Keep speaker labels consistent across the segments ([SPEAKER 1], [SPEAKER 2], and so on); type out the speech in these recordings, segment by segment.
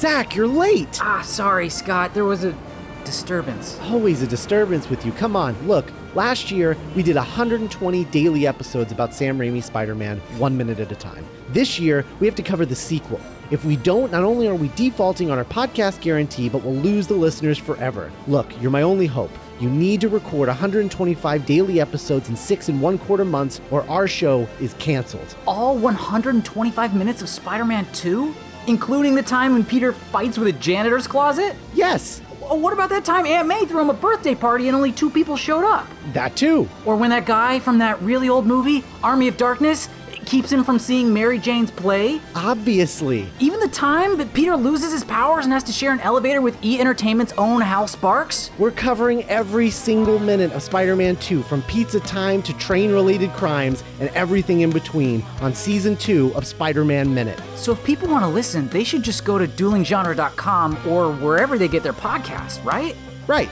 [SPEAKER 1] Zach, you're late.
[SPEAKER 2] Ah, sorry, Scott. There was a disturbance.
[SPEAKER 1] Always a disturbance with you. Come on, look. Last year, we did 120 daily episodes about Sam Raimi's Spider Man, one minute at a time. This year, we have to cover the sequel. If we don't, not only are we defaulting on our podcast guarantee, but we'll lose the listeners forever. Look, you're my only hope. You need to record 125 daily episodes in six and one quarter months, or our show is canceled.
[SPEAKER 2] All 125 minutes of Spider Man 2? Including the time when Peter fights with a janitor's closet?
[SPEAKER 1] Yes,
[SPEAKER 2] Oh, what about that time Aunt May threw him a birthday party and only two people showed up?
[SPEAKER 1] that too.
[SPEAKER 2] Or when that guy from that really old movie, Army of Darkness, keeps him from seeing Mary Jane's play?
[SPEAKER 1] Obviously.
[SPEAKER 2] Even the time that Peter loses his powers and has to share an elevator with E Entertainment's own Hal Sparks?
[SPEAKER 1] We're covering every single minute of Spider Man 2, from pizza time to train related crimes and everything in between, on season 2 of Spider Man Minute.
[SPEAKER 2] So if people want to listen, they should just go to duelinggenre.com or wherever they get their podcasts, right?
[SPEAKER 1] Right.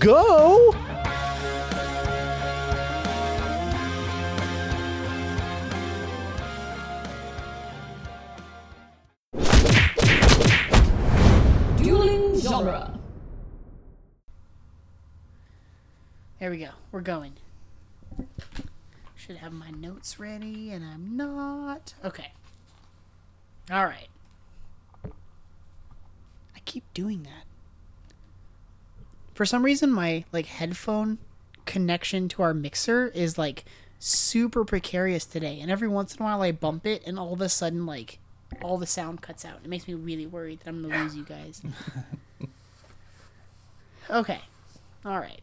[SPEAKER 1] Go!
[SPEAKER 3] There we go. We're going. Should have my notes ready, and I'm not. Okay. All right. I keep doing that. For some reason, my like headphone connection to our mixer is like super precarious today, and every once in a while I bump it, and all of a sudden, like all the sound cuts out. It makes me really worried that I'm gonna lose you guys. okay. All right.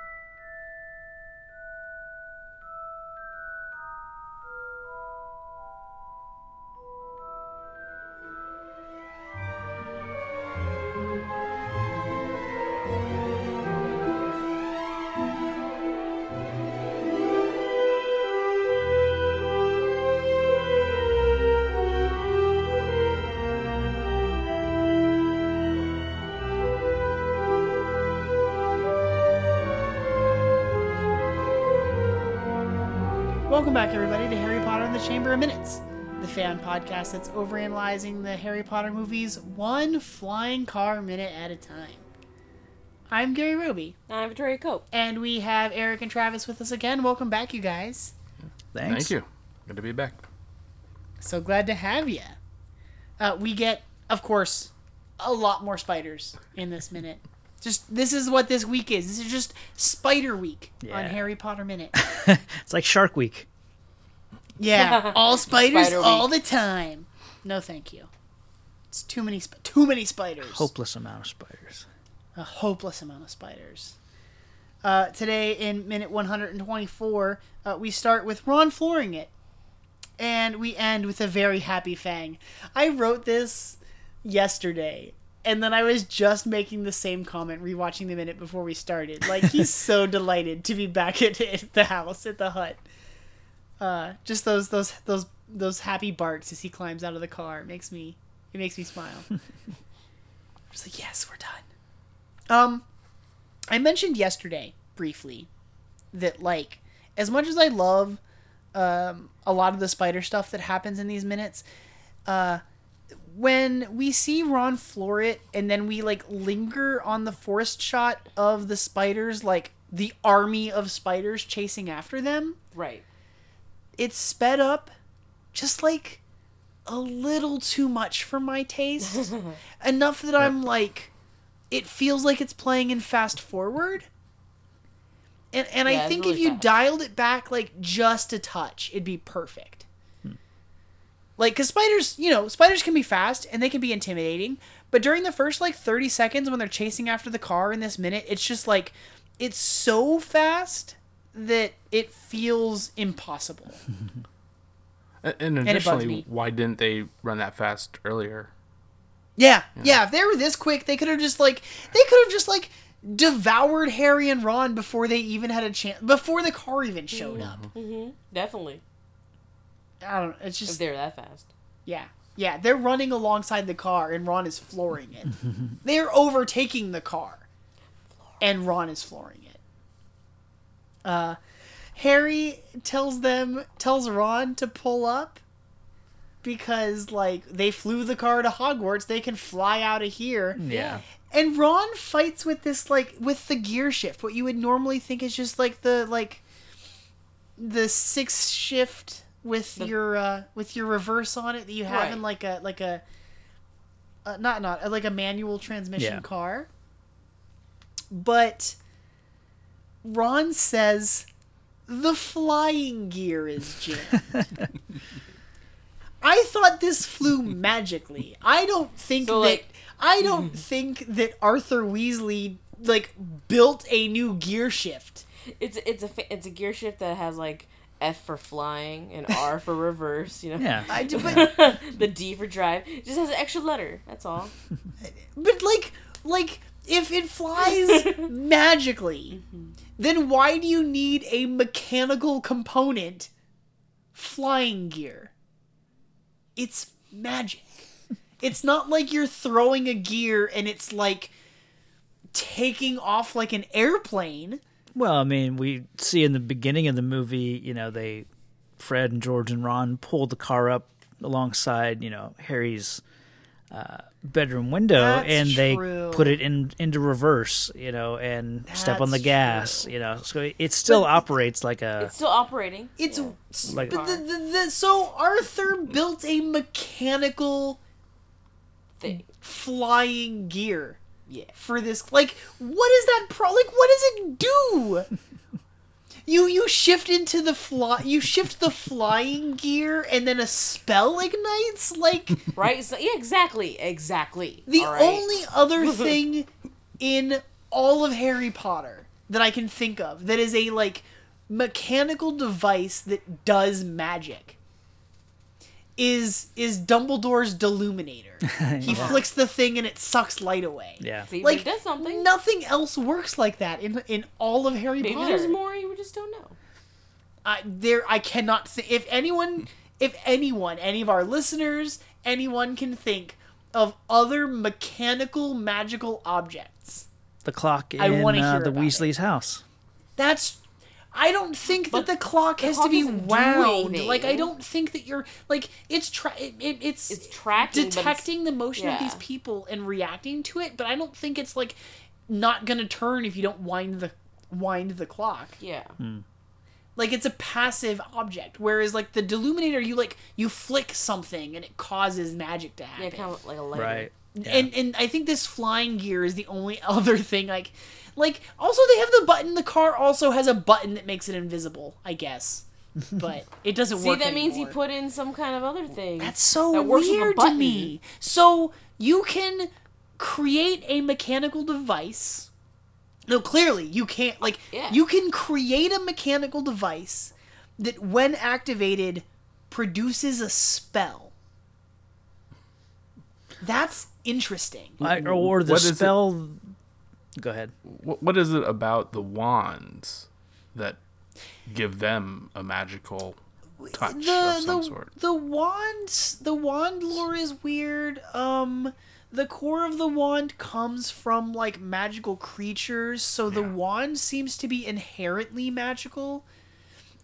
[SPEAKER 3] Podcast that's overanalyzing the Harry Potter movies one flying car minute at a time. I'm Gary Roby,
[SPEAKER 4] I'm Victoria Cope.
[SPEAKER 3] and we have Eric and Travis with us again. Welcome back, you guys. Thanks.
[SPEAKER 5] Thank you. Good to be back.
[SPEAKER 3] So glad to have you. Uh, we get, of course, a lot more spiders in this minute. Just this is what this week is. This is just Spider Week on Harry Potter Minute.
[SPEAKER 6] It's like Shark Week.
[SPEAKER 3] Yeah, all spiders
[SPEAKER 4] Spider
[SPEAKER 3] all the time. No, thank you. It's too many, sp- too many spiders.
[SPEAKER 6] Hopeless amount of spiders.
[SPEAKER 3] a hopeless amount of spiders. Uh, today, in minute 124, uh, we start with Ron flooring it, and we end with a very happy Fang. I wrote this yesterday, and then I was just making the same comment rewatching the minute before we started. Like he's so delighted to be back at, at the house at the hut. Uh, just those those those those happy barks as he climbs out of the car makes me it makes me smile. just like yes, we're done. Um, I mentioned yesterday briefly that like as much as I love um, a lot of the spider stuff that happens in these minutes, uh, when we see Ron floor it and then we like linger on the forest shot of the spiders, like the army of spiders chasing after them,
[SPEAKER 4] Right.
[SPEAKER 3] It's sped up just like a little too much for my taste. Enough that I'm like, it feels like it's playing in fast forward. And, and
[SPEAKER 4] Yeah,
[SPEAKER 3] I think
[SPEAKER 4] really
[SPEAKER 3] if you
[SPEAKER 4] fast.
[SPEAKER 3] dialed it back like just a touch, it'd be perfect. Hmm. Like, because spiders, you know, spiders can be fast and they can be intimidating. But during the first like 30 seconds when they're chasing after the car in this minute, it's just like, it's so fast that it feels impossible.
[SPEAKER 5] A- And additionally,
[SPEAKER 3] me.
[SPEAKER 5] why didn't they run that fast earlier?
[SPEAKER 3] Yeah, yeah. If they were this quick, they could have just like they could have just like devoured Harry and Ron before they even had a chance. Before the car even showed mm-hmm. up. Mm-hmm.
[SPEAKER 4] Definitely.
[SPEAKER 3] I don't. Know. It's
[SPEAKER 4] If
[SPEAKER 3] just
[SPEAKER 4] they're that fast.
[SPEAKER 3] yeah, yeah. They're running alongside the car, and Ron is flooring it. they're overtaking the car, and Ron is flooring it. Uh, Harry tells them tells Ron to pull up, because like they flew the car to Hogwarts, they can fly out of here.
[SPEAKER 6] Yeah.
[SPEAKER 3] And Ron fights with this like with the gear shift, what you would normally think is just like the like the six shift with your uh with your reverse on it that you have
[SPEAKER 4] Right.
[SPEAKER 3] in like a like a uh, not not like a manual transmission
[SPEAKER 6] Yeah.
[SPEAKER 3] car. But Ron says the flying gear is jammed. I thought this flew magically. I don't think
[SPEAKER 4] So,
[SPEAKER 3] that
[SPEAKER 4] like-
[SPEAKER 3] I don't think that Arthur Weasley like built a new gear shift.
[SPEAKER 4] It's it's a it's a gear shift that has like F for flying and R for reverse. You know.
[SPEAKER 6] Yeah.
[SPEAKER 3] I d- but,
[SPEAKER 4] the D for drive. It just has an extra letter. That's all.
[SPEAKER 3] but like like if it flies magically, mm-hmm. then why do you need a mechanical component flying gear? It's magic. It's not like you're throwing a gear and it's like taking off like an airplane.
[SPEAKER 6] Well, I mean, we see in the beginning of the movie, you know, they Fred and George and Ron pull the car up alongside, you know, Harry's uh, bedroom window,
[SPEAKER 3] That's
[SPEAKER 6] and they
[SPEAKER 3] true.
[SPEAKER 6] put it in into reverse, you know, and step on the
[SPEAKER 3] That's
[SPEAKER 6] gas, you know. So it still operates like a
[SPEAKER 4] It's still operating.
[SPEAKER 3] It's
[SPEAKER 4] Yeah.
[SPEAKER 6] like
[SPEAKER 3] but the, the, the, so Arthur built a mechanical
[SPEAKER 4] thing.
[SPEAKER 3] flying gear
[SPEAKER 4] Yeah.
[SPEAKER 3] for this. Like, what is that pro? Like, what does it do? You you shift into the fly. You shift the flying gear, and then a spell ignites. Like
[SPEAKER 4] Right. So, yeah. Exactly. Exactly.
[SPEAKER 3] the
[SPEAKER 4] right?
[SPEAKER 3] only other thing in all of Harry Potter that I can think of that is a like mechanical device that does magic is is Dumbledore's Deluminator. He flicks the thing and it sucks light away.
[SPEAKER 6] yeah.
[SPEAKER 4] See,
[SPEAKER 3] Like
[SPEAKER 4] it does something.
[SPEAKER 3] nothing else works like that in in all of Harry
[SPEAKER 4] Maybe
[SPEAKER 3] Potter.
[SPEAKER 4] there's more. You just don't know.
[SPEAKER 3] I, there, I cannot think. If anyone, if anyone, any of our listeners, anyone can think of other mechanical magical objects,
[SPEAKER 6] The clock
[SPEAKER 3] I
[SPEAKER 6] in
[SPEAKER 3] wanna
[SPEAKER 6] uh,
[SPEAKER 3] hear
[SPEAKER 6] the
[SPEAKER 3] about
[SPEAKER 6] Weasley's house.
[SPEAKER 3] that's. I don't think that the clock has
[SPEAKER 4] clock
[SPEAKER 3] to be wound.
[SPEAKER 4] anything.
[SPEAKER 3] Like I don't think that you're like it's tra- it, it, it's
[SPEAKER 4] It's tracking, but it's-
[SPEAKER 3] detecting the motion of these people and reacting to it. But I don't think it's like not gonna turn if you don't wind the wind the clock.
[SPEAKER 4] Yeah. Hmm.
[SPEAKER 3] like it's a passive object whereas like the deluminator you like you flick something and it causes magic to happen
[SPEAKER 4] Yeah. Kind of like a lighter.
[SPEAKER 6] Right.
[SPEAKER 3] And and i think this flying gear is the only other thing like like also they have the button the car also has a button that makes it invisible i guess. But it doesn't
[SPEAKER 4] See,
[SPEAKER 3] work See,
[SPEAKER 4] that means he put in some kind of other thing.
[SPEAKER 3] that's so
[SPEAKER 4] that works with a
[SPEAKER 3] weird to me. So you can create a mechanical device. No clearly you can't like
[SPEAKER 4] Yeah.
[SPEAKER 3] you can create a mechanical device that when activated produces a spell. That's interesting
[SPEAKER 6] I, or the
[SPEAKER 5] What is it-
[SPEAKER 6] spell. Go ahead.
[SPEAKER 5] What, what is it about the wands that give them a magical touch
[SPEAKER 3] the
[SPEAKER 5] of some
[SPEAKER 3] the,
[SPEAKER 5] sort?
[SPEAKER 3] the wands the wand lore is weird um the core of the wand comes from like magical creatures so the wand seems to be inherently magical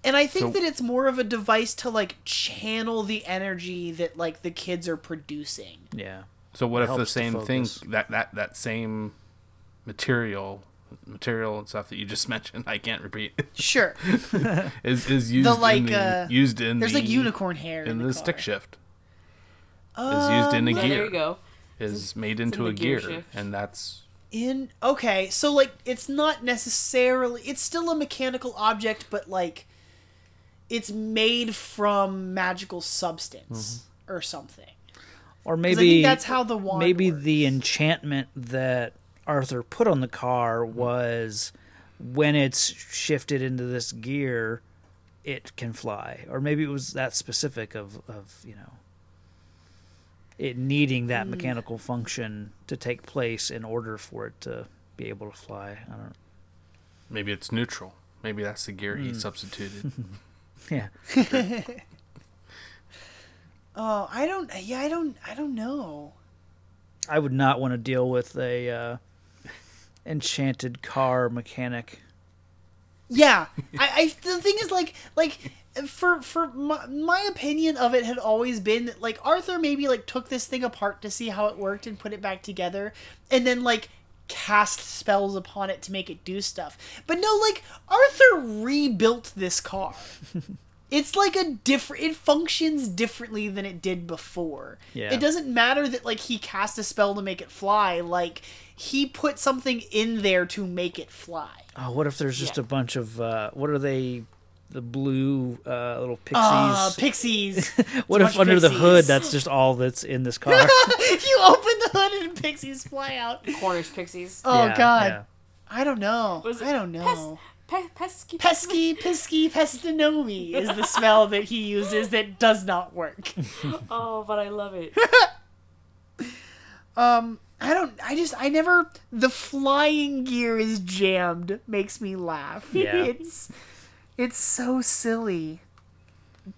[SPEAKER 3] and i think
[SPEAKER 5] So-
[SPEAKER 3] that it's more of a device to like channel the energy that like the kids are producing
[SPEAKER 6] Yeah.
[SPEAKER 5] So what if the same thing that that that same material material and stuff that you just mentioned I can't repeat.
[SPEAKER 3] Sure.
[SPEAKER 5] Is is used
[SPEAKER 3] like,
[SPEAKER 5] in the,
[SPEAKER 3] uh,
[SPEAKER 5] used in
[SPEAKER 3] there's
[SPEAKER 5] the
[SPEAKER 3] like unicorn hair in,
[SPEAKER 5] in
[SPEAKER 3] the,
[SPEAKER 5] the stick shift. Is used in a
[SPEAKER 4] Yeah,
[SPEAKER 5] gear.
[SPEAKER 4] there you go.
[SPEAKER 5] is made into
[SPEAKER 4] the
[SPEAKER 5] a
[SPEAKER 4] gear
[SPEAKER 5] gear, and that's
[SPEAKER 3] in okay so like it's not necessarily it's still a mechanical object but like it's made from magical substance or something
[SPEAKER 6] Or
[SPEAKER 3] 'Cause
[SPEAKER 6] maybe
[SPEAKER 3] I think that's how the wand
[SPEAKER 6] maybe
[SPEAKER 3] works.
[SPEAKER 6] the enchantment that Arthur put on the car was when it's shifted into this gear, it can fly. Or maybe it was that specific of, of you know it needing
[SPEAKER 3] Hmm.
[SPEAKER 6] that mechanical function to take place in order for it to be able to fly. I don't
[SPEAKER 5] maybe it's neutral maybe that's the gear he substituted
[SPEAKER 6] yeah.
[SPEAKER 3] oh i don't yeah i don't i don't know
[SPEAKER 6] I would not want to deal with a uh, enchanted car mechanic.
[SPEAKER 3] yeah I, I the thing is like like for for my, my opinion of it had always been that like Arthur maybe like took this thing apart to see how it worked and put it back together and then like cast spells upon it to make it do stuff. But no, like Arthur rebuilt this car. it's like a different it functions differently than it did before.
[SPEAKER 6] Yeah.
[SPEAKER 3] It doesn't matter that like he cast a spell to make it fly, like he put something in there to make it fly.
[SPEAKER 6] Oh, what if there's just
[SPEAKER 4] Yeah.
[SPEAKER 6] a bunch of uh, what are they? The blue uh, little pixies.
[SPEAKER 3] Ah, pixies.
[SPEAKER 6] what
[SPEAKER 3] It's
[SPEAKER 6] if under
[SPEAKER 3] of
[SPEAKER 6] the hood that's just all that's in this car?
[SPEAKER 3] you open the hood and pixies fly out.
[SPEAKER 4] Cornish pixies.
[SPEAKER 3] Oh
[SPEAKER 6] Yeah,
[SPEAKER 3] god.
[SPEAKER 6] yeah.
[SPEAKER 3] I don't know.
[SPEAKER 4] Was
[SPEAKER 3] I don't know.
[SPEAKER 4] Pe- pesky.
[SPEAKER 3] Pesky, pisky, Pesternomi is the spell that he uses that does not work.
[SPEAKER 4] Oh, but I love it.
[SPEAKER 3] Um, I don't. I just. I never. The flying gear is jammed. Makes me laugh.
[SPEAKER 6] Yeah.
[SPEAKER 3] It's. It's so silly.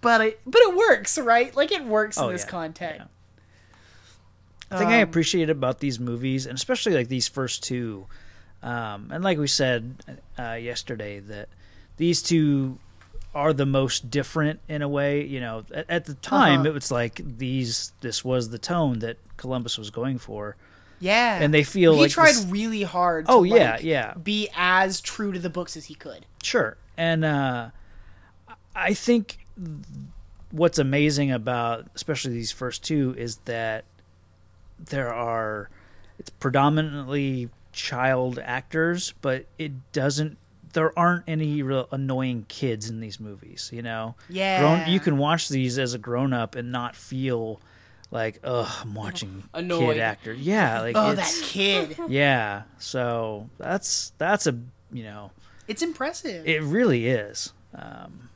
[SPEAKER 3] But it. But it works, right? Like it works
[SPEAKER 6] Oh,
[SPEAKER 3] in this
[SPEAKER 6] yeah,
[SPEAKER 3] context.
[SPEAKER 6] The thing I
[SPEAKER 3] Um,
[SPEAKER 6] appreciate about these movies, and especially like these first two, um, and like we said uh, yesterday, that these two are the most different in a way. You know, at, at the time,
[SPEAKER 3] Uh-huh.
[SPEAKER 6] it was like these. This was the tone that Columbus was going for,
[SPEAKER 3] Yeah.
[SPEAKER 6] and they feel like
[SPEAKER 3] he
[SPEAKER 6] like
[SPEAKER 3] tried
[SPEAKER 6] this-
[SPEAKER 3] really hard. To,
[SPEAKER 6] Oh yeah,
[SPEAKER 3] like,
[SPEAKER 6] yeah.
[SPEAKER 3] Be as true to the books as he could.
[SPEAKER 6] Sure. And uh, I think what's amazing about especially these first two is that there are it's predominantly child actors, but it doesn't there aren't any real annoying kids in these movies, you know.
[SPEAKER 3] Yeah.
[SPEAKER 6] Grown, you can watch these as a grown up and not feel like, ugh, I'm watching
[SPEAKER 4] Annoyed.
[SPEAKER 6] kid actor. Yeah, like
[SPEAKER 3] Oh,
[SPEAKER 6] it's
[SPEAKER 3] that kid.
[SPEAKER 6] yeah. So that's that's a you know
[SPEAKER 3] It's impressive.
[SPEAKER 6] it really is. Um,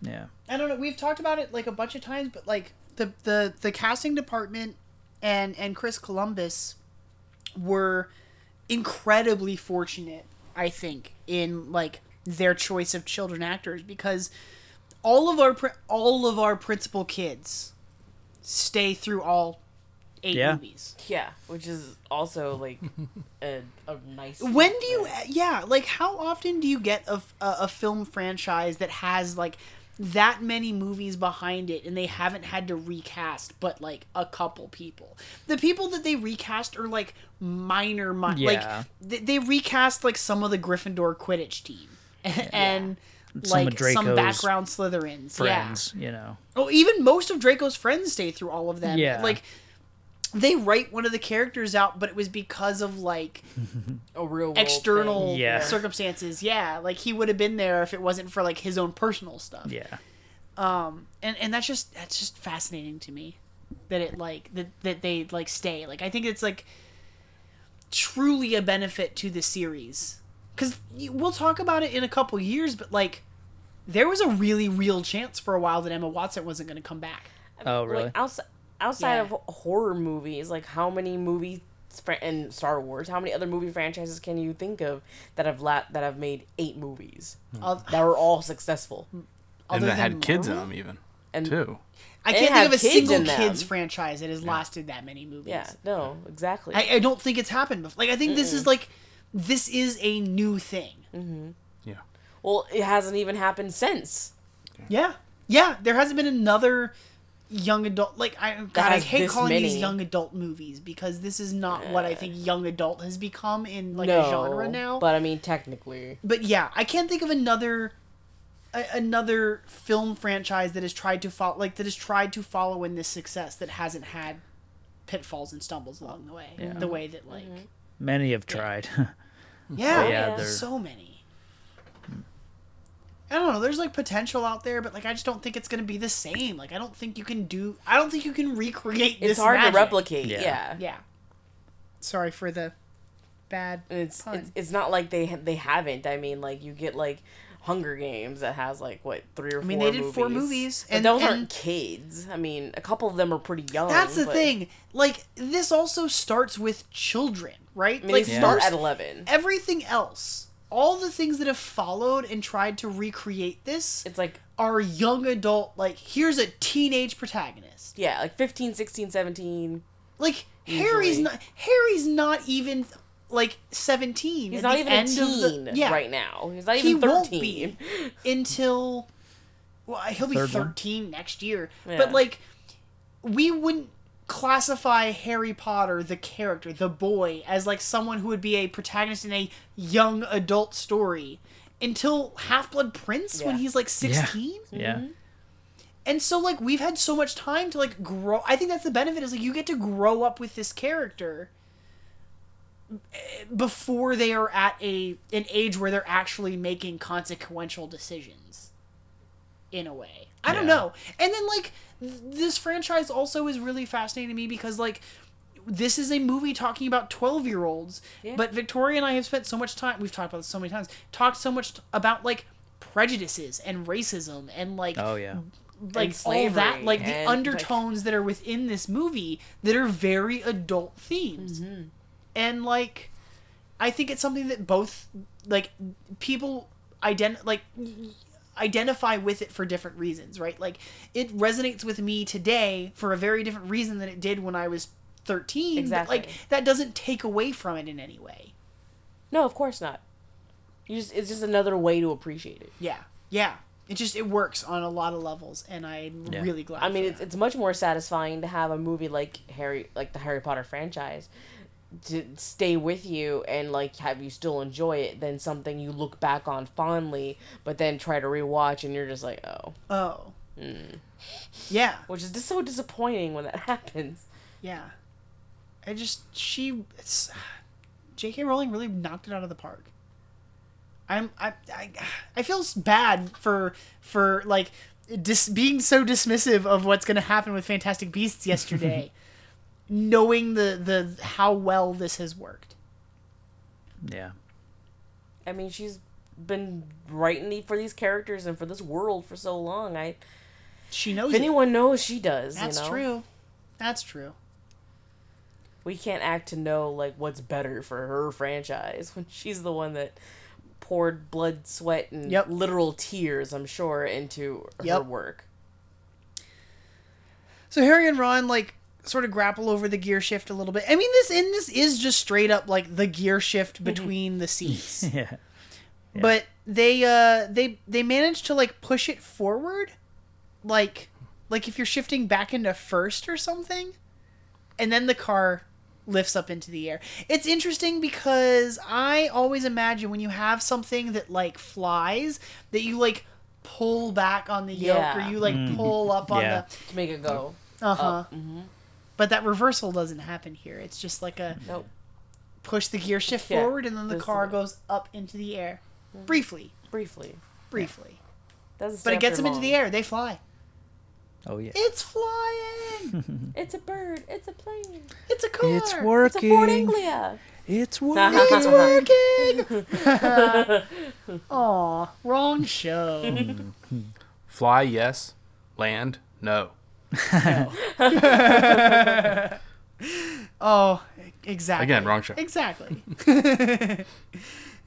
[SPEAKER 6] yeah.
[SPEAKER 3] I don't know. We've talked about it like a bunch of times, but like the the the casting department and and Chris Columbus were incredibly fortunate, I think, in like their choice of children actors because all of our pri- all of our principal kids stay through all eight
[SPEAKER 6] Yeah.
[SPEAKER 3] movies.
[SPEAKER 4] Yeah, which is also like a, a nice.
[SPEAKER 3] When do you yeah, like how often do you get a, a, a film franchise that has like that many movies behind it and they haven't had to recast but like a couple people. The people that they recast are like minor mi-
[SPEAKER 6] Yeah.
[SPEAKER 3] like they, they recast like some of the Gryffindor Quidditch team and
[SPEAKER 6] Some of
[SPEAKER 3] like some background Slytherins.
[SPEAKER 6] Friends, you know.
[SPEAKER 3] Oh, even most of Draco's friends stay through all of them.
[SPEAKER 6] Yeah.
[SPEAKER 3] Like they write one of the characters out, but it was because of like
[SPEAKER 4] a real
[SPEAKER 3] external.
[SPEAKER 6] Yeah.
[SPEAKER 3] circumstances. Yeah, like he would have been there if it wasn't for like his own personal stuff.
[SPEAKER 6] Yeah.
[SPEAKER 3] Um, and and that's just that's just fascinating to me that it like that that they like stay. Like I think it's like truly a benefit to the series because we'll talk about it in a couple years, but like there was a really real chance for a while that Emma Watson wasn't going to come back.
[SPEAKER 6] Oh, really?
[SPEAKER 4] Like outside outside
[SPEAKER 3] Yeah.
[SPEAKER 4] of horror movies, like how many movies and Star Wars, how many other movie franchises can you think of that have la- that have made eight movies hmm.
[SPEAKER 3] Oth-
[SPEAKER 4] that were all successful? Hmm.
[SPEAKER 5] and
[SPEAKER 3] other
[SPEAKER 5] that
[SPEAKER 3] than
[SPEAKER 5] had kids in them even
[SPEAKER 4] And
[SPEAKER 5] too.
[SPEAKER 3] I can't think of a
[SPEAKER 4] kids
[SPEAKER 3] single kids franchise that has lasted that many movies.
[SPEAKER 4] yeah, no, exactly.
[SPEAKER 3] I, I don't think it's happened before. Like I think this is like this is a new thing. Mm-hmm.
[SPEAKER 5] Yeah.
[SPEAKER 4] well, it hasn't even happened since.
[SPEAKER 3] Yeah, yeah. There hasn't been another young adult. Like I, God, I hate
[SPEAKER 4] this
[SPEAKER 3] calling these young adult movies because this is not what I think young adult has become in like
[SPEAKER 4] no,
[SPEAKER 3] a genre now. But,
[SPEAKER 4] But I mean, technically, But
[SPEAKER 3] yeah, I can't think of another. A, another film franchise that has tried to follow like that has tried to follow in this success that hasn't had pitfalls and stumbles along the way the way that like mm-hmm.
[SPEAKER 6] Many have tried.
[SPEAKER 3] Yeah,
[SPEAKER 6] yeah, they're-
[SPEAKER 3] so many. I don't know. There's like potential out there, but like I just don't think it's gonna be the same. Like I don't think you can do. I don't think you can recreate this.
[SPEAKER 4] it's hard
[SPEAKER 3] magic.
[SPEAKER 4] to replicate.
[SPEAKER 6] Yeah.
[SPEAKER 4] Yeah,
[SPEAKER 3] Yeah. Sorry for the bad.
[SPEAKER 4] It's,
[SPEAKER 3] Pun.
[SPEAKER 4] it's it's not like they ha- they haven't. I mean, like you get like Hunger Games that has like what three or
[SPEAKER 3] I mean,
[SPEAKER 4] four.
[SPEAKER 3] they did four movies,
[SPEAKER 4] But
[SPEAKER 3] and-
[SPEAKER 4] those
[SPEAKER 3] and-
[SPEAKER 4] aren't kids. I mean, a couple of them are pretty young.
[SPEAKER 3] That's the
[SPEAKER 4] but-
[SPEAKER 3] thing. Like this also starts with children, right?
[SPEAKER 4] I mean,
[SPEAKER 3] like
[SPEAKER 4] they start
[SPEAKER 3] most-
[SPEAKER 4] at eleven.
[SPEAKER 3] everything else, all the things that have followed and tried to recreate this
[SPEAKER 4] It's like
[SPEAKER 3] our young adult. Like here's a teenage protagonist.
[SPEAKER 4] yeah, like 15, 16, 17.
[SPEAKER 3] Like Harry's not Harry's not even like 17.
[SPEAKER 4] He's not even a
[SPEAKER 3] end of the-
[SPEAKER 4] teen
[SPEAKER 3] yeah,
[SPEAKER 4] right now. He's not even
[SPEAKER 3] He
[SPEAKER 4] even
[SPEAKER 3] won't be until well, he'll be
[SPEAKER 6] Third one?
[SPEAKER 3] 13 next year.
[SPEAKER 4] Yeah.
[SPEAKER 3] But like we wouldn't classify Harry Potter the character, the boy as like someone who would be a protagonist in a young adult story until Half-Blood Prince when he's like 16.
[SPEAKER 6] Yeah.
[SPEAKER 3] And so like we've had so much time to like grow. I think that's the benefit is like you get to grow up with this character eh, before they are at a an age where they're actually making consequential decisions. In a way, I don't know. And then like th- this franchise also is really fascinating to me because like this is a movie talking about 12 year olds
[SPEAKER 4] Yeah.
[SPEAKER 3] but victoria and i have spent so much time we've talked about this so many times talked so much about like prejudices and racism and like
[SPEAKER 6] Oh yeah.
[SPEAKER 3] like all that like the
[SPEAKER 4] and, like-
[SPEAKER 3] undertones that are within this movie that are very adult themes
[SPEAKER 4] Mm-hmm.
[SPEAKER 3] and like i think it's something that both like people ident like identify with it for different reasons right like it resonates with me today for a very different reason than it did when i was 13
[SPEAKER 4] Exactly.
[SPEAKER 3] but like that doesn't take away from it in any way
[SPEAKER 4] No, of course not. You just it's just another way to appreciate it.
[SPEAKER 3] yeah yeah it just it works on a lot of levels and i'm
[SPEAKER 6] Yeah.
[SPEAKER 3] really glad
[SPEAKER 4] I mean, it's
[SPEAKER 3] that.
[SPEAKER 4] it's much more satisfying to have a movie like Harry, like the Harry Potter franchise, to stay with you and like have you still enjoy it than something you look back on fondly, but then try to rewatch and you're just like, oh,
[SPEAKER 3] oh
[SPEAKER 4] Mm.
[SPEAKER 3] yeah
[SPEAKER 4] which is just so disappointing when that happens.
[SPEAKER 3] Yeah. I just she it's J.K. Rowling really knocked it out of the park. I'm I I, I feel bad for for like dis, being so dismissive of what's going to happen with Fantastic Beasts yesterday, knowing the the how well this has worked.
[SPEAKER 6] Yeah.
[SPEAKER 4] I mean, she's been writing for these characters and for this world for so long. I
[SPEAKER 3] She knows
[SPEAKER 4] if
[SPEAKER 3] it.
[SPEAKER 4] anyone knows, she does.
[SPEAKER 3] That's
[SPEAKER 4] you know?
[SPEAKER 3] true. That's true.
[SPEAKER 4] we can't act to know like what's better for her franchise when she's the one that poured blood, sweat, and
[SPEAKER 3] Yep.
[SPEAKER 4] literal tears, I'm sure, into her work.
[SPEAKER 3] So Harry and Ron like sort of grapple over the gear shift a little bit. I mean this in this is just straight up like the gear shift between the seats.
[SPEAKER 6] Yeah.
[SPEAKER 3] but they uh they they managed to like push it forward like like if you're shifting back into first or something and then the car lifts up into the air it's interesting because i always imagine when you have something that like flies that you like pull back on the yoke
[SPEAKER 4] Yeah.
[SPEAKER 3] or you like pull up on the.
[SPEAKER 6] Yeah.
[SPEAKER 4] To make it go.
[SPEAKER 3] uh-huh
[SPEAKER 4] up. Hmm
[SPEAKER 3] but that reversal doesn't happen here it's just like a
[SPEAKER 4] Nope.
[SPEAKER 3] push the gear shift
[SPEAKER 4] Yeah,
[SPEAKER 3] forward and then the
[SPEAKER 4] this
[SPEAKER 3] car
[SPEAKER 4] it.
[SPEAKER 3] goes up into the air briefly
[SPEAKER 4] Briefly.
[SPEAKER 3] briefly
[SPEAKER 4] Doesn't
[SPEAKER 3] but it gets
[SPEAKER 4] there
[SPEAKER 3] them into the air they fly
[SPEAKER 6] Oh yeah.
[SPEAKER 3] It's flying.
[SPEAKER 4] It's a bird. It's a plane.
[SPEAKER 3] It's a car.
[SPEAKER 6] It's working.
[SPEAKER 4] It's a Ford
[SPEAKER 6] working.
[SPEAKER 4] Anglia.
[SPEAKER 6] It's working.
[SPEAKER 3] It's working. Aw, wrong show.
[SPEAKER 5] Fly, yes. Land, no.
[SPEAKER 3] Oh, exactly.
[SPEAKER 5] Again, wrong show.
[SPEAKER 3] Exactly.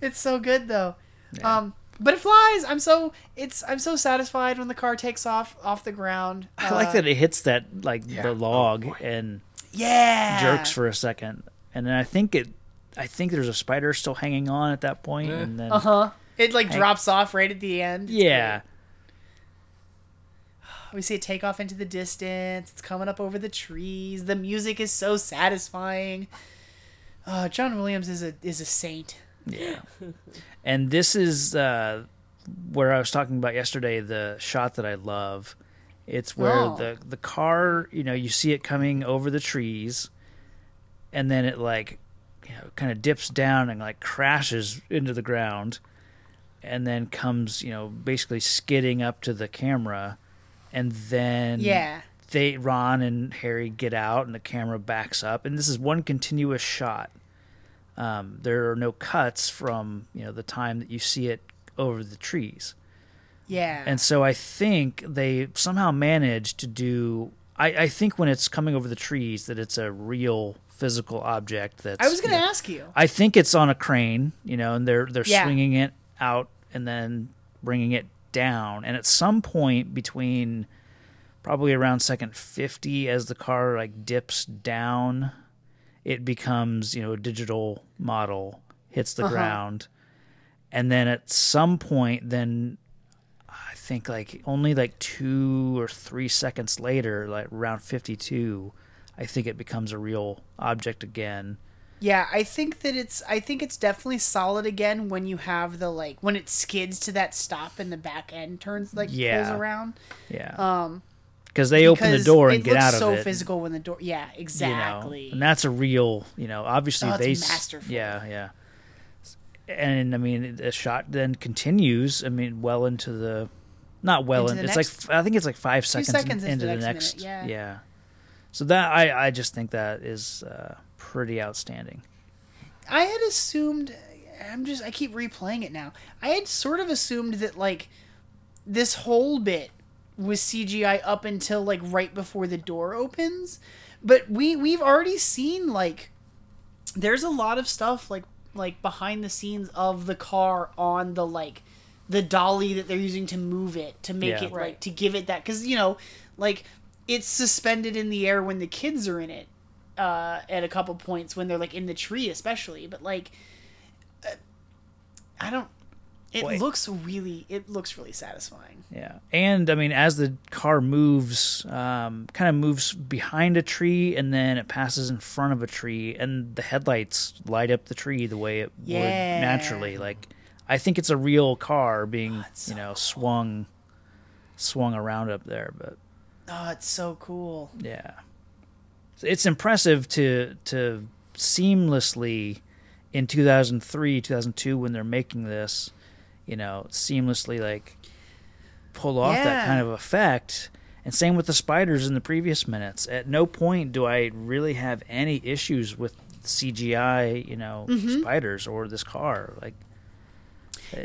[SPEAKER 3] it's so good though. Um, but it flies. I'm so it's I'm so satisfied when the car takes off off the ground.
[SPEAKER 6] I like
[SPEAKER 3] Uh,
[SPEAKER 6] that it hits that like
[SPEAKER 5] Yeah.
[SPEAKER 6] the
[SPEAKER 5] Oh,
[SPEAKER 6] log
[SPEAKER 5] boy.
[SPEAKER 6] and
[SPEAKER 3] Yeah.
[SPEAKER 6] jerks for a second, and then I think it. I think there's a spider still hanging on at that point,
[SPEAKER 5] Yeah.
[SPEAKER 6] and then
[SPEAKER 3] Uh huh. It like drops off right at the end. It's
[SPEAKER 6] yeah,
[SPEAKER 3] We see it take off into the distance. It's coming up over the trees. The music is so satisfying. Uh, John Williams is a is a saint.
[SPEAKER 6] yeah. and this is uh, where I was talking about yesterday. The shot that I love. It's where
[SPEAKER 3] Oh.
[SPEAKER 6] the the car, you know, you see it coming over the trees, and then it like, you know, kind of dips down and like crashes into the ground, and then comes, you know, basically skidding up to the camera, and then
[SPEAKER 3] Yeah.
[SPEAKER 6] they Ron and Harry get out and the camera backs up and this is one continuous shot. Um, there are no cuts from you know the time that you see it over the trees,
[SPEAKER 3] Yeah.
[SPEAKER 6] and so I think they somehow managed to do. I, I think when it's coming over the trees that it's a real physical object. That's
[SPEAKER 3] I was gonna
[SPEAKER 6] you know,
[SPEAKER 3] ask you.
[SPEAKER 6] I think it's on a crane, you know, and they're they're
[SPEAKER 3] Yeah.
[SPEAKER 6] swinging it out and then bringing it down. And at some point between probably around second 50 as the car like dips down, it becomes, you know, a digital model hits the
[SPEAKER 3] Uh-huh.
[SPEAKER 6] ground. And then at some point then I think like only like two or three seconds later, like around 52, I think it becomes a real object again.
[SPEAKER 3] Yeah, I think that it's I think it's definitely solid again when you have the like when it skids to that stop and the back end turns like
[SPEAKER 6] Yeah.
[SPEAKER 3] pulls around.
[SPEAKER 6] Yeah.
[SPEAKER 3] Um
[SPEAKER 6] Because they open the door and get out of it.
[SPEAKER 3] so physical when the door Yeah,
[SPEAKER 6] you know,
[SPEAKER 3] exactly.
[SPEAKER 6] and that's a real, you know, obviously
[SPEAKER 3] Oh,
[SPEAKER 6] they.
[SPEAKER 3] masterful.
[SPEAKER 6] Yeah, yeah. And I mean, the shot then continues. I mean, well into the, not well
[SPEAKER 3] Into
[SPEAKER 6] in.
[SPEAKER 3] the
[SPEAKER 6] It's
[SPEAKER 3] next-
[SPEAKER 6] like I think it's like five seconds,
[SPEAKER 3] seconds into
[SPEAKER 6] into
[SPEAKER 3] the next
[SPEAKER 6] next.
[SPEAKER 3] minute, yeah.
[SPEAKER 6] So that I I just think that is uh, pretty outstanding.
[SPEAKER 3] I had assumed I'm just I keep replaying it now. I had sort of assumed that like this whole bit was CGI up until like right before the door opens. But we we've already seen like there's a lot of stuff like like behind the scenes of the car on the like the dolly that they're using to move it to make
[SPEAKER 6] Yeah.
[SPEAKER 3] it like
[SPEAKER 4] Right.
[SPEAKER 3] to give it that cuz you know like it's suspended in the air when the kids are in it uh, at a couple points when they're like in the tree, especially. But like, uh, I don't. It looks really. It looks really satisfying.
[SPEAKER 6] Yeah, and I mean, as the car moves, um, kind of moves behind a tree, and then it passes in front of a tree, and the headlights light up the tree the way it
[SPEAKER 3] Yeah.
[SPEAKER 6] would naturally. Like, I think it's a real car being, you
[SPEAKER 3] so
[SPEAKER 6] know, swung, swung around up there. But
[SPEAKER 3] Oh, it's so cool.
[SPEAKER 6] yeah, it's impressive to to seamlessly in 2003, 2002 when they're making this, you know, seamlessly like pull off
[SPEAKER 3] Yeah.
[SPEAKER 6] that kind of effect. And same with the spiders in the previous minutes. At no point do I really have any issues with CGI, you know,
[SPEAKER 3] Mm-hmm.
[SPEAKER 6] spiders or this car. Like,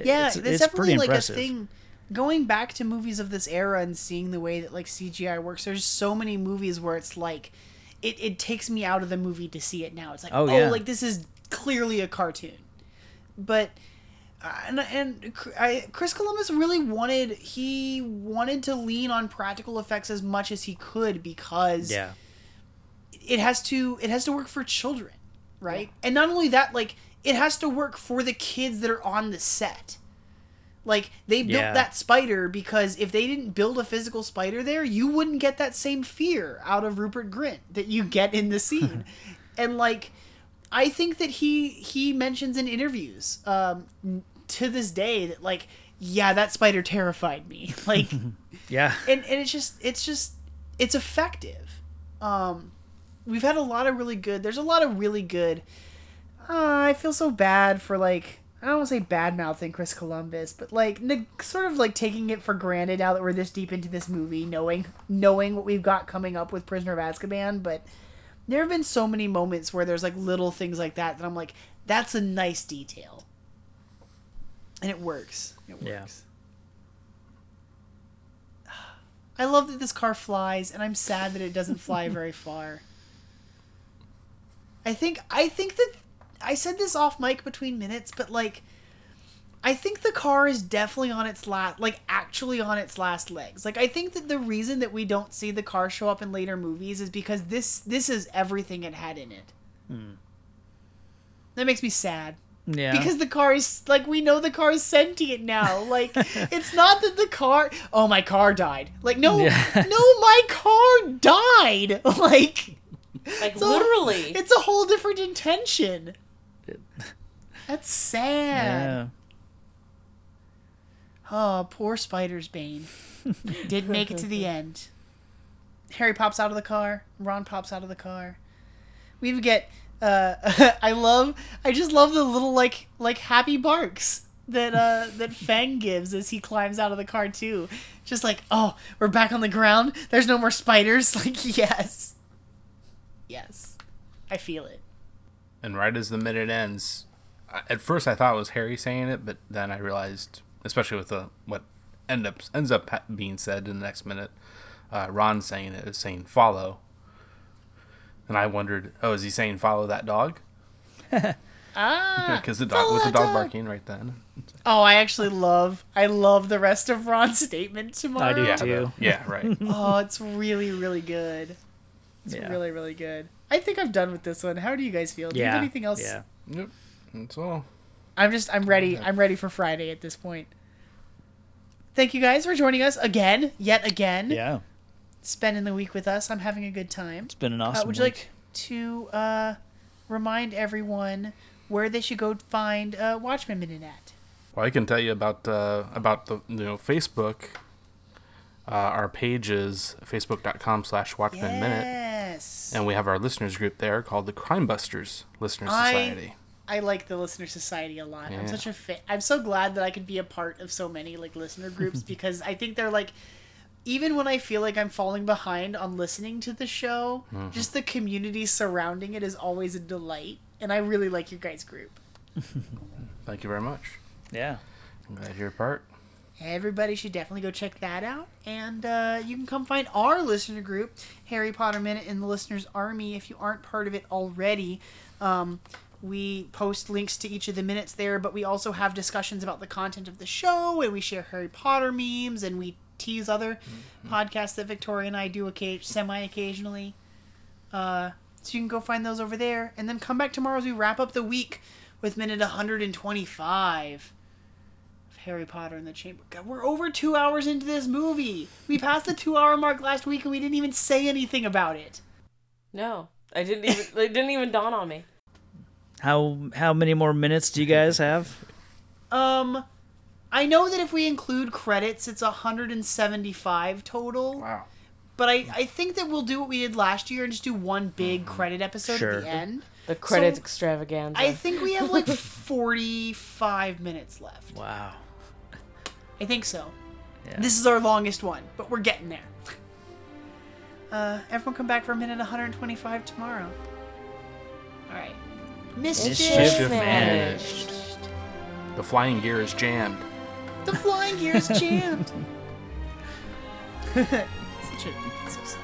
[SPEAKER 3] Yeah,
[SPEAKER 6] it's,
[SPEAKER 3] it's, definitely like
[SPEAKER 6] impressive.
[SPEAKER 3] a thing. Going back to movies of this era and seeing the way that like CGI works, there's so many movies where it's like, it, it takes me out of the movie to see it now. It's like,
[SPEAKER 6] Oh,
[SPEAKER 3] oh,
[SPEAKER 6] yeah.
[SPEAKER 3] like this is clearly a cartoon, but. uh, And, and I, Chris Columbus really wanted he wanted to lean on practical effects as much as he could because
[SPEAKER 6] Yeah.
[SPEAKER 3] it has to it has to work for children, right? And not only that, like it has to work for the kids that are on the set. Like they built
[SPEAKER 6] Yeah.
[SPEAKER 3] that spider because if they didn't build a physical spider there, you wouldn't get that same fear out of Rupert Grint that you get in the scene. and like I think that he he mentions in interviews um to this day that like yeah, that spider terrified me. Like
[SPEAKER 6] Yeah.
[SPEAKER 3] and and it's just it's just it's effective. Um, we've had a lot of really good. There's a lot of really good. Uh, I feel so bad for like I don't want to say bad mouthing Chris Columbus, but like neg- sort of like taking it for granted now that we're this deep into this movie, knowing knowing what we've got coming up with Prisoner of Azkaban. But there have been so many moments where there's like little things like that that I'm like, that's a nice detail, and it works. It works.
[SPEAKER 6] Yeah.
[SPEAKER 3] I love that this car flies, and I'm sad that it doesn't fly very far. I think I think that I said this off mic between minutes, but like I think the car is definitely on its last like actually on its last legs. Like I think that the reason that we don't see the car show up in later movies is because this this is everything it had in it. Hmm. That makes me sad
[SPEAKER 6] Yeah.
[SPEAKER 3] because the car is like we know the car is sentient now like it's not that the car oh my car died like no
[SPEAKER 6] Yeah.
[SPEAKER 3] no my car died like
[SPEAKER 4] Like
[SPEAKER 3] a-
[SPEAKER 4] literally.
[SPEAKER 3] it's a whole different intention that's sad.
[SPEAKER 6] Yeah.
[SPEAKER 3] oh poor spider's bane. Didn't make it to the end. Harry pops out of the car. Ron pops out of the car. We even get uh i love i just love the little like like happy barks that uh that fang gives as he climbs out of the car too. Just like oh we're back on the ground. There's no more spiders. Like yes. Yes. I feel it.
[SPEAKER 5] And right as the minute ends, I- at first I thought it was Harry saying it, but then I realized, especially with the what end up ends up being said in the next minute, uh, Ron saying it is saying follow. And I wondered, oh, is he saying follow that dog?
[SPEAKER 3] ah
[SPEAKER 5] Because the dog
[SPEAKER 3] follow
[SPEAKER 5] with the dog
[SPEAKER 3] dog.
[SPEAKER 5] barking right then.
[SPEAKER 3] oh i actually love i love the rest of ron's statement tomorrow
[SPEAKER 6] I do
[SPEAKER 5] Yeah,
[SPEAKER 6] too.
[SPEAKER 5] the- yeah, right.
[SPEAKER 3] oh it's really really good it's
[SPEAKER 6] Yeah.
[SPEAKER 3] really really good i think i'm done with this one how do you guys feel do you have anything else
[SPEAKER 6] Yeah.
[SPEAKER 5] yep. That's all.
[SPEAKER 3] i'm just i'm ready i'm ready for friday at this point thank you guys for joining us again, yet again.
[SPEAKER 6] Yeah,
[SPEAKER 3] Spending the week with us. I'm having a good time.
[SPEAKER 6] it's been an
[SPEAKER 3] Uh,
[SPEAKER 6] awesome.
[SPEAKER 3] would you
[SPEAKER 6] week.
[SPEAKER 3] like to uh, remind everyone where they should go find uh, Watchmen Minute at?
[SPEAKER 5] Well, I can tell you about uh, about the you know Facebook. Uh, our page is facebook.com slash Watchmen Minute,
[SPEAKER 3] Yes.
[SPEAKER 5] and we have our listeners group there called the Crime Busters Listener Society.
[SPEAKER 3] I like the listener society a lot. I'm such a fan. I'm so glad that I could be a part of so many like listener groups because I think they're like even when I feel like I'm falling behind on listening to the show,
[SPEAKER 5] Mm-hmm.
[SPEAKER 3] just the community surrounding it is always a delight. And I really like your guys' group.
[SPEAKER 5] Thank you very much.
[SPEAKER 6] Yeah,
[SPEAKER 5] I'm glad you're a part.
[SPEAKER 3] Everybody should definitely go check that out. And uh, you can come find our listener group, Harry Potter Minute in the Listener's Army, if you aren't part of it already. Um, we post links to each of the minutes there, but we also have discussions about the content of the show, and we share Harry Potter memes, and we tease other podcasts that Victoria and I do occasion- semi occasionally. Uh, so you can go find those over there, and then come back tomorrow as we wrap up the week with minute 125. of Harry Potter and the Chamber. God, we're over two hours into this movie. We passed the two hour mark last week and we didn't even say anything about it.
[SPEAKER 4] No, I didn't even. it didn't even dawn on me.
[SPEAKER 6] How how many more minutes do you guys have?
[SPEAKER 3] Um, I know that if we include credits, it's 175 total.
[SPEAKER 5] Wow.
[SPEAKER 3] But I, I think that we'll do what we did last year and just do one big credit episode
[SPEAKER 6] Sure.
[SPEAKER 3] at the end.
[SPEAKER 4] The credits
[SPEAKER 3] So,
[SPEAKER 4] extravaganza.
[SPEAKER 3] I think we have like 45 minutes left.
[SPEAKER 6] Wow.
[SPEAKER 3] I think so.
[SPEAKER 6] Yeah.
[SPEAKER 3] This is our longest one, but we're getting there. Uh, everyone come back for a minute 125 tomorrow. All right. Mischief,
[SPEAKER 6] Mischief
[SPEAKER 4] managed.
[SPEAKER 5] The flying gear is jammed.
[SPEAKER 3] The flying gear is jammed. Such a, so sad.